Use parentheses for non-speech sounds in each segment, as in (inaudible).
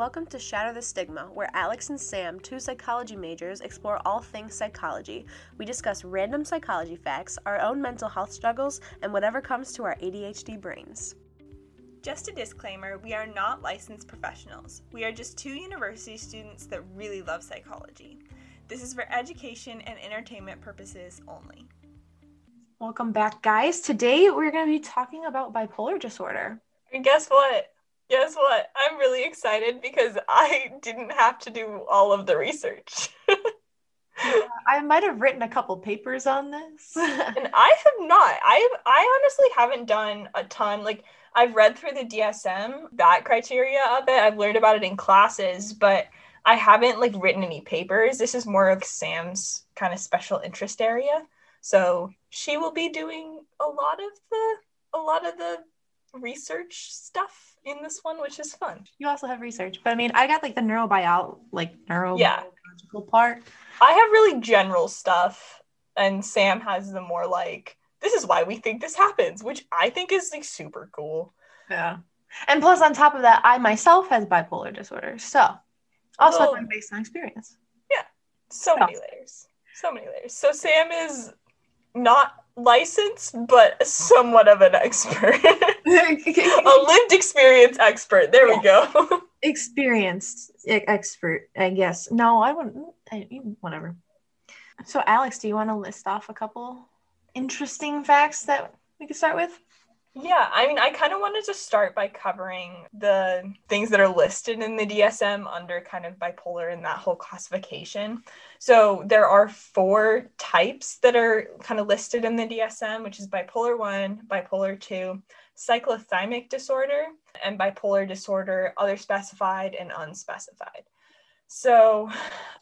Welcome to Shatter the Stigma, where Alex and Sam, two psychology majors, explore all things psychology. We discuss random psychology facts, our own mental health struggles, and whatever comes to our ADHD brains. Just a disclaimer we are not licensed professionals. We are just two university students that really love psychology. This is for education and entertainment purposes only. Welcome back, guys. Today we're going to be talking about bipolar disorder. And guess what? Guess what? I'm really excited because I (laughs) didn't have to do all of the research. I might have written a couple papers on this. (laughs) and I have not. I I honestly haven't done a ton. Like I've read through the DSM, that criteria of it. I've learned about it in classes, but I haven't like written any papers. This is more of Sam's kind of special interest area. So she will be doing a lot of the a lot of the research stuff in this one, which is fun. You also have research, but I mean, I got like the neurobio, like neurobiological yeah. part. I have really general stuff, and Sam has the more like this is why we think this happens, which I think is like super cool. Yeah, and plus on top of that, I myself has bipolar disorder, so also oh. well, based on experience. Yeah, so many layers, so many layers. So Sam is not licensed, but somewhat of an expert. (laughs) a lived experience expert. There yeah. we go. (laughs) Experienced expert, I guess. No, I wouldn't. I, whatever. So, Alex, do you want to list off a couple interesting facts that we could start with? Yeah, I mean, I kind of wanted to start by covering the things that are listed in the DSM under kind of bipolar and that whole classification. So there are four types that are kind of listed in the DSM, which is bipolar 1, bipolar 2, cyclothymic disorder, and bipolar disorder, other specified and unspecified. So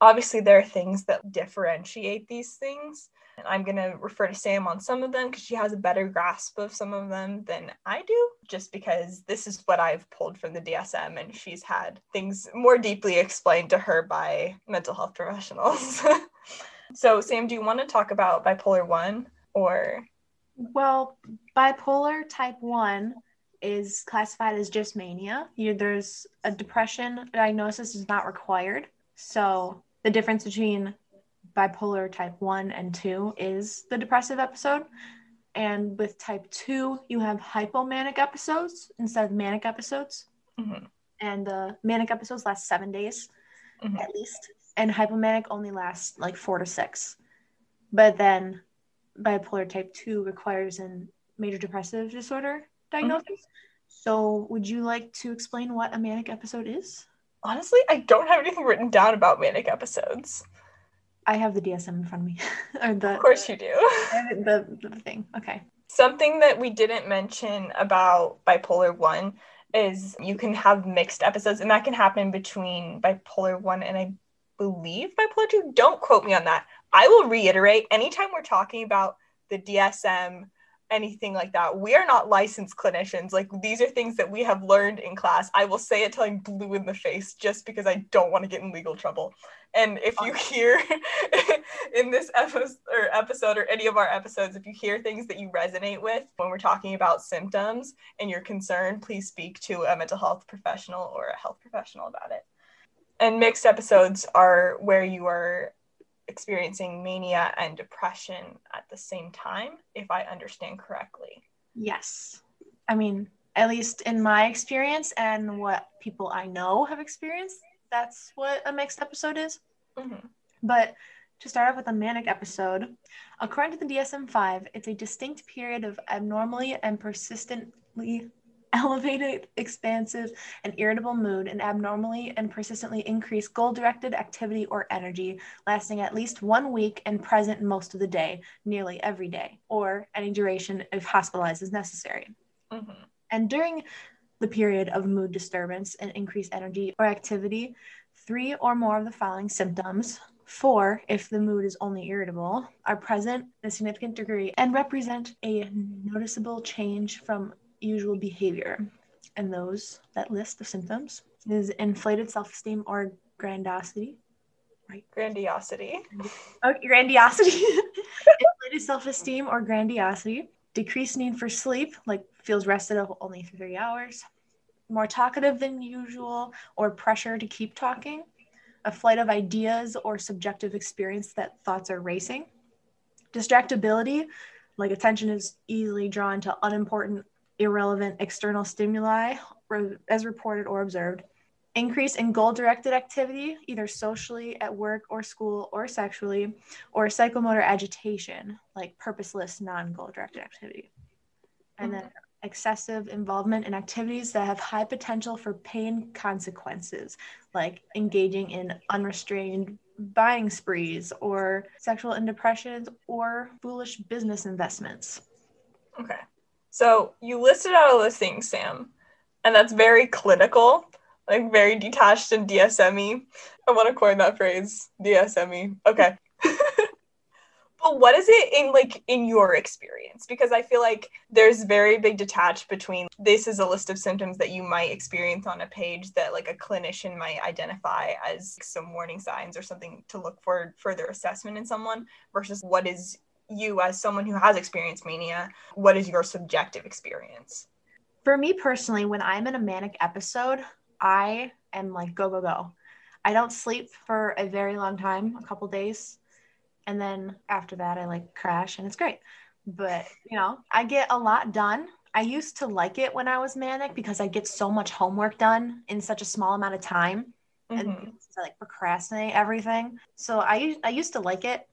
obviously, there are things that differentiate these things. I'm going to refer to Sam on some of them because she has a better grasp of some of them than I do, just because this is what I've pulled from the DSM and she's had things more deeply explained to her by mental health professionals. (laughs) so, Sam, do you want to talk about bipolar 1 or? Well, bipolar type 1 is classified as just mania. You, there's a depression diagnosis is not required. So, the difference between bipolar type 1 and 2 is the depressive episode. And with type 2, you have hypomanic episodes instead of manic episodes. Mm-hmm. And the manic episodes last seven days mm-hmm. at least. And hypomanic only lasts like four to six. But then bipolar type 2 requires a major depressive disorder diagnosis. Mm-hmm. So, would you like to explain what a manic episode is? Honestly, I don't have anything written down about manic episodes. I have the DSM in front of me. (laughs) the, of course you do. (laughs) the, the thing. Okay. Something that we didn't mention about bipolar 1 is you can have mixed episodes, and that can happen between bipolar 1 and I believe bipolar 2. Don't quote me on that. I will reiterate anytime we're talking about the DSM anything like that. We are not licensed clinicians. Like these are things that we have learned in class. I will say it till I'm blue in the face just because I don't want to get in legal trouble. And if you hear (laughs) in this episode or episode or any of our episodes, if you hear things that you resonate with when we're talking about symptoms and you're concerned, please speak to a mental health professional or a health professional about it. And mixed episodes are where you are experiencing mania and depression at the same time, if I understand correctly. Yes. I mean, at least in my experience and what people I know have experienced, that's what a mixed episode is. Mm-hmm. But to start off with a manic episode, according to the DSM 5, it's a distinct period of abnormally and persistently elevated, expansive, and irritable mood, and abnormally and persistently increased goal directed activity or energy, lasting at least one week and present most of the day, nearly every day, or any duration if hospitalized is necessary. Mm-hmm. And during the period of mood disturbance and increased energy or activity, three or more of the following symptoms Four, if the mood is only irritable, are present in a significant degree and represent a noticeable change from usual behavior. And those, that list of symptoms, is inflated self esteem or grandiosity. Right. Grandiosity. Oh, grandiosity. (laughs) inflated self esteem or grandiosity. Decreased need for sleep, like feels rested only for three hours. more talkative than usual, or pressure to keep talking, a flight of ideas or subjective experience that thoughts are racing, distractibility, like attention is easily drawn to unimportant, irrelevant external stimuli as reported or observed, increase in goal directed activity, either socially, at work or school, or sexually, or psychomotor agitation, like purposeless, non goal directed activity. And then excessive involvement in activities that have high potential for pain consequences, like engaging in unrestrained buying sprees or sexual depressions or foolish business investments. Okay. So you listed out a things, Sam, and that's very clinical, like very detached and DSM I want to coin that phrase, DSM Okay. (laughs) but what is it in like in your experience? Because I feel like there's very big detach between this is a list of symptoms that you might experience on a page that like a clinician might identify as some warning signs or something to look for further assessment in someone versus what is you as someone who has experienced mania, what is your subjective experience? For me personally, when I'm in a manic episode, I am like go go go. I don't sleep for a very long time, a couple days, and then after that I like crash and it's great. But, you know, I get a lot done. I used to like it when I was manic because I get so much homework done in such a small amount of time. Mm-hmm. And I like procrastinate everything. So I I used to like it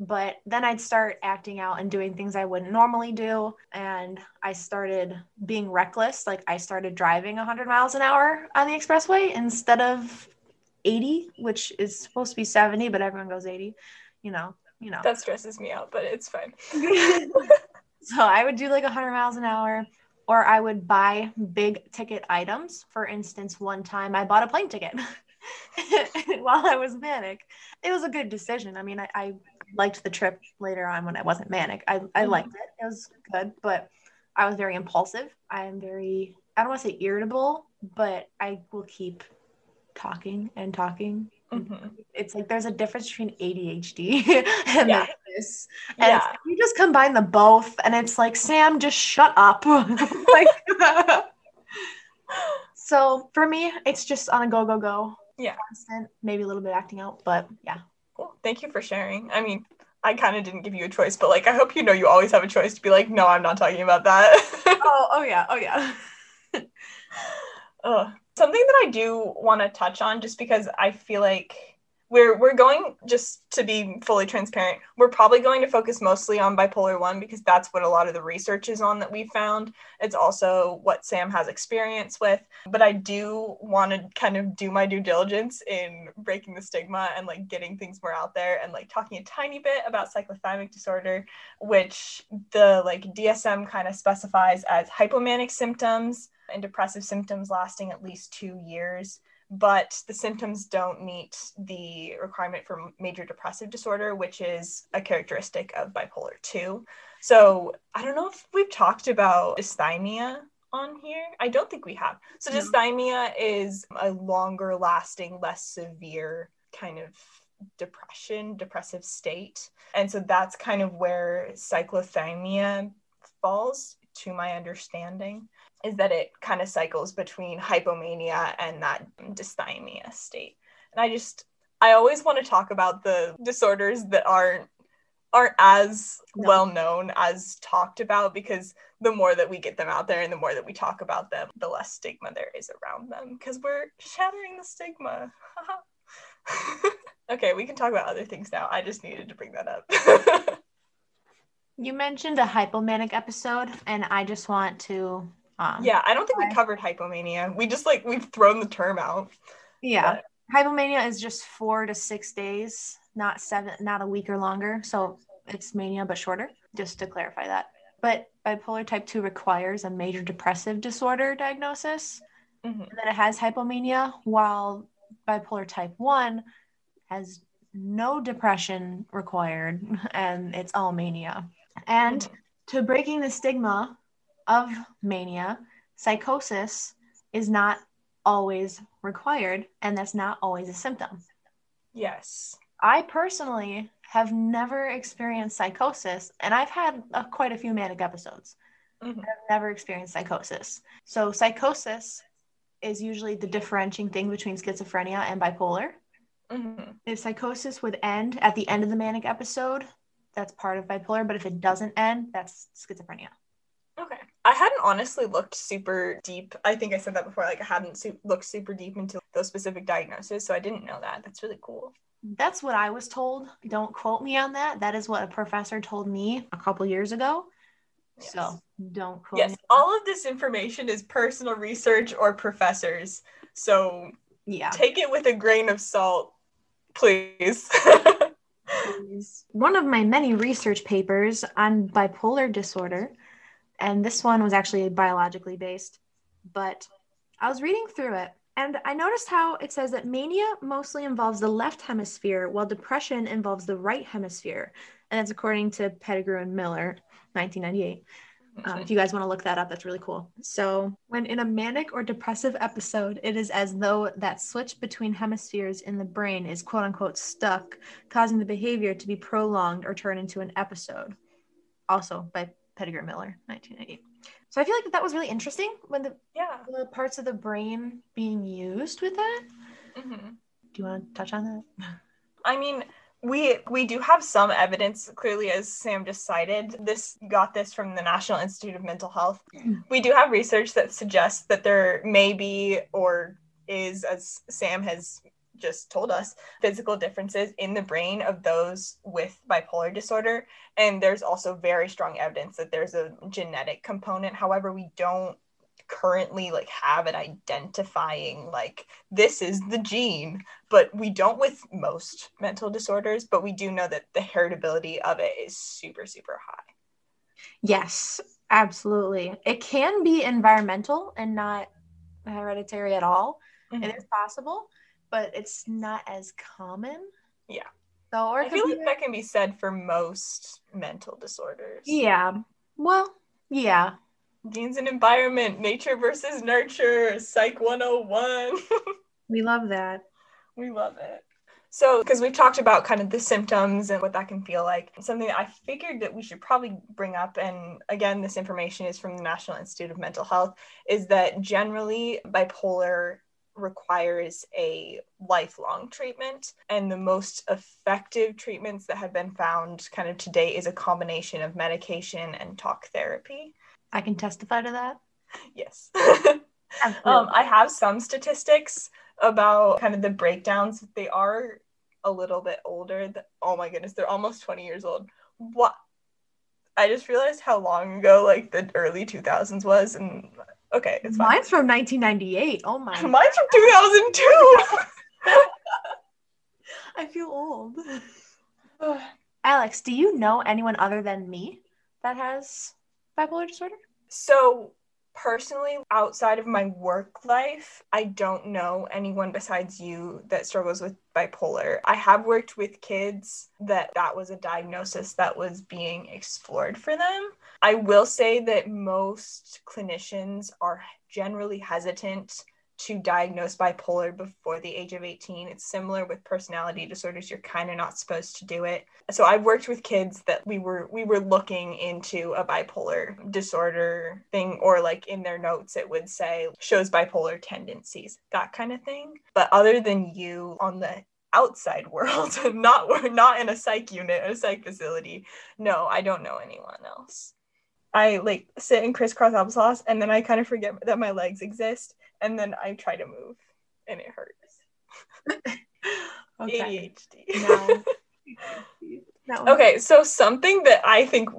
but then I'd start acting out and doing things I wouldn't normally do. And I started being reckless. Like I started driving 100 miles an hour on the expressway instead of 80, which is supposed to be 70, but everyone goes 80. You know, you know. That stresses me out, but it's fine. (laughs) (laughs) so I would do like 100 miles an hour. Or I would buy big ticket items. For instance, one time I bought a plane ticket (laughs) (laughs) while I was manic. It was a good decision. I mean, I, I liked the trip later on when I wasn't manic. I, I mm-hmm. liked it. It was good, but I was very impulsive. I am very, I don't want to say irritable, but I will keep talking and talking. Mm-hmm. It's like there's a difference between ADHD (laughs) and yeah. this. And yeah. you just combine the both, and it's like, Sam, just shut up. (laughs) like, so for me, it's just on a go, go, go. Yeah. Constant, maybe a little bit acting out, but yeah. Cool. Thank you for sharing. I mean, I kind of didn't give you a choice, but like, I hope you know you always have a choice to be like, no, I'm not talking about that. (laughs) oh, oh yeah, oh yeah. uh, something that I do want to touch on, just because I feel like we're we're going just to be fully transparent we're probably going to focus mostly on bipolar 1 because that's what a lot of the research is on that we found. It's also what sam has experience with. But i do want to kind of do my due diligence in breaking the stigma and like getting things more out there and like talking a tiny bit about cyclothymic disorder which the like dsm kind of specifies as hypomanic symptoms and depressive symptoms lasting at least two years but the symptoms don't meet the requirement for major depressive disorder, which is a characteristic of bipolar 2. So I don't know if we've talked about dysthymia on here. I don't think we have. So dysthymia is a longer lasting, less severe kind of depression, depressive state. And so that's kind of where cyclothymia falls to my understanding is that it kind of cycles between hypomania and that dysthymia state. And I just I always want to talk about the disorders that aren't aren't as no. well known as talked about because the more that we get them out there and the more that we talk about them, the less stigma there is around them because we're shattering the stigma. (laughs) okay, we can talk about other things now. I just needed to bring that up. (laughs) you mentioned a hypomanic episode, and I just want to um, yeah, I don't think we covered hypomania. We just like we've thrown the term out. Yeah. But... Hypomania is just four to six days, not seven, not a week or longer. So it's mania, but shorter, just to clarify that. But bipolar type 2 requires a major depressive disorder diagnosis. Mm-hmm. And then it has hypomania, while bipolar type 1 has no depression required and it's all mania. And mm-hmm. to breaking the stigma of mania, psychosis is not always required, and that's not always a symptom. Yes. I personally have never experienced psychosis, and I've had uh, quite a few manic episodes. Mm-hmm. I've never experienced psychosis. So, psychosis is usually the differentiating thing between schizophrenia and bipolar. Mm-hmm. If psychosis would end at the end of the manic episode, that's part of bipolar. But if it doesn't end, that's schizophrenia. Okay. I hadn't honestly looked super deep. I think I said that before. Like, I hadn't su- looked super deep into those specific diagnoses. So I didn't know that. That's really cool. That's what I was told. Don't quote me on that. That is what a professor told me a couple years ago. Yes. So don't quote Yes, me. all of this information is personal research or professors. So Yeah. take it with a grain of salt, please. (laughs) One of my many research papers on bipolar disorder, and this one was actually biologically based, but I was reading through it and I noticed how it says that mania mostly involves the left hemisphere while depression involves the right hemisphere. And that's according to Pettigrew and Miller, 1998. Um, if you guys want to look that up, that's really cool. So, when in a manic or depressive episode, it is as though that switch between hemispheres in the brain is quote unquote stuck, causing the behavior to be prolonged or turn into an episode. Also by Pettigrew Miller, 1988. So, I feel like that was really interesting when the, yeah. the parts of the brain being used with that. hmm Do you want to touch on that? I mean, we we do have some evidence clearly as sam just cited this got this from the national institute of mental health we do have research that suggests that there may be or is as sam has just told us physical differences in the brain of those with bipolar disorder and there's also very strong evidence that there's a genetic component however we don't currently like have it identifying like this is the gene but we don't with most mental disorders but we do know that the heritability of it is super super high Yes, absolutely. It can be environmental and not hereditary at all. Mhm. It is possible, but it's not as common. Yeah. So, or i feel like that can be said for most mental disorders Yeah. Well, yeah. genes and environment nature versus nurture psych 101 (laughs) We love that. we love it so because we've talked about kind of the symptoms and what that can feel like something that i figured that we should probably bring up and again this information is from the national institute of mental health is that generally bipolar requires a lifelong treatment and the most effective treatments that have been found kind of today is a combination of medication and talk therapy I can testify to that. yes (laughs) um, I have some statistics about kind of the breakdowns. They are a little bit older. Oh my goodness, they're almost 20 years old. What? I just realized how long ago like the early 2000s was. And okay, it's fine. Mine's from 1998. Oh my. (laughs) Mine's from 2002. (laughs) I feel old. (sighs) Alex, do you know anyone other than me that has bipolar disorder? so personally outside of my work life i don't know anyone besides you that struggles with bipolar i have worked with kids that that was a diagnosis that was being explored for them i will say that most clinicians are generally hesitant to diagnose bipolar before the age of 18 it's similar with personality disorders. You're kind of not supposed to do it. So i've worked with kids that we were we were looking into a bipolar disorder thing or like in their notes it would say shows bipolar tendencies that kind of thing. But other than you on the outside (laughs) world not not in a psych unit a psych facility no i don't know anyone else i like sit in crisscross applesauce and then i kind of forget that my legs exist and then i try to move and it hurts (laughs) Okay. adhd No. (laughs) Okay, so something that I think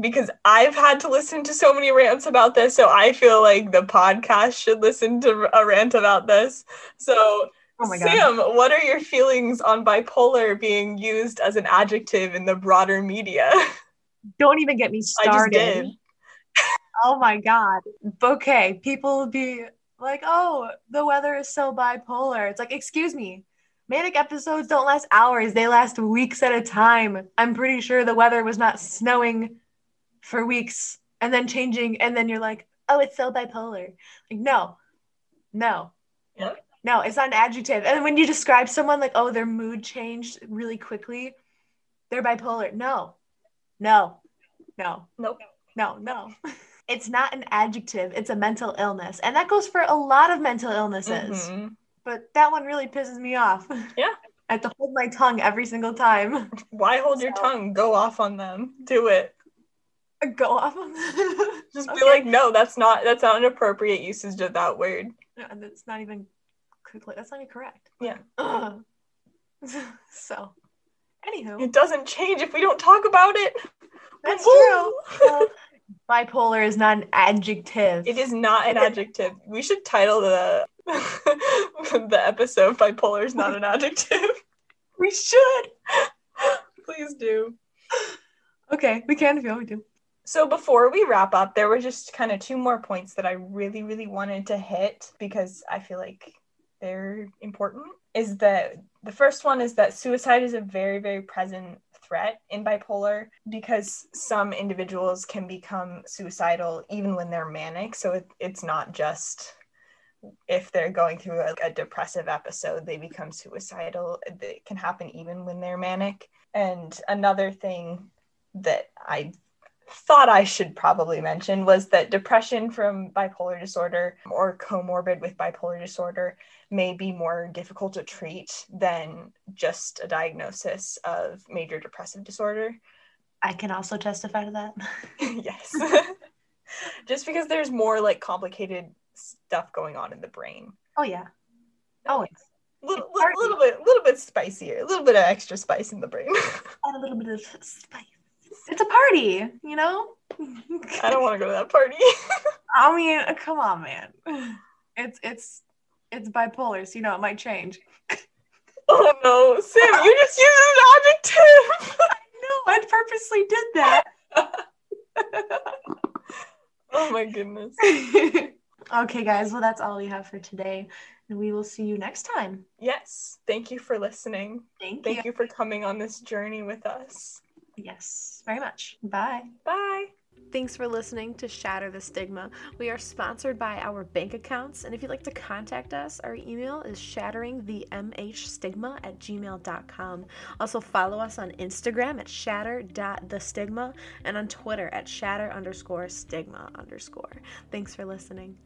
because I've had to listen to so many rants about this, so I feel like the podcast should listen to a rant about this. So, Oh my god. Sam, what are your feelings on bipolar being used as an adjective in the broader media? (laughs) Don't even get me I just started. did. (laughs) Oh my god. Okay, people will be like, "Oh, the weather is so bipolar." It's like, "Excuse me. Manic episodes don't last hours. They last weeks at a time. I'm pretty sure the weather was not snowing for weeks and then changing and then you're like, "Oh, it's so bipolar." Like, no. No. Yeah. No, it's not an adjective. And when you describe someone like, "Oh, their mood changed really quickly," they're bipolar. No. No. No. Nope. No, no. it's not an adjective, it's a mental illness. And that goes for a lot of mental illnesses. Mm-hmm. But that one really pisses me off. Yeah. (laughs) I have to hold my tongue every single time. (laughs) Why hold so. your tongue? Go off on them. Do it. Go off on them. (laughs) Just okay. be like, no, that's not that's not an appropriate usage of that word. Yeah, and it's not even that's not even correct. Yeah. so anywho. It doesn't change if we don't talk about it. That's true. (laughs) well, bipolar is not an adjective. It is not an adjective. We should title the (laughs) the episode bipolar is not an adjective. (laughs) We should. Please do. Okay, we can if you want to. So before we wrap up, there were just kind of two more points that I really, really wanted to hit because I feel like they're important. Is that the first one is that suicide is a very, very present threat in bipolar because some individuals can become suicidal even when they're manic. So it, it's not just if they're going through a, a, depressive episode, they become suicidal. It can happen even when they're manic. And another thing that I thought I should probably mention was that depression from bipolar disorder or comorbid with bipolar disorder may be more difficult to treat than just a diagnosis of major depressive disorder. I can also testify to that. (laughs) yes. (laughs) just because there's more like complicated stuff going on in the brain. Oh yeah. Always. Oh, little, little, little bit, a little bit spicier, a little bit of extra spice in the brain. (laughs) Add a little bit of spice it's a party, you know? I don't want to go to that party. I mean, come on, man. It's it's it's bipolar, so you know it might change. Oh no, Sam, you just used an adjective. (laughs) I know, I purposely did that. (laughs) oh my goodness. (laughs) okay, guys, well that's all we have for today. And we will see you next time. Yes. Thank you for listening. Thank, Thank you. you for coming on this journey with us. Yes, very much. Bye. Bye. Thanks for listening to Shatter the Stigma. We are sponsored by our bank accounts, and if you'd like to contact us, our email is shatteringthemhstigma at gmail.com. Also, follow us on Instagram at shatter.thestigma and on Twitter at shatter underscore stigma underscore. Thanks for listening.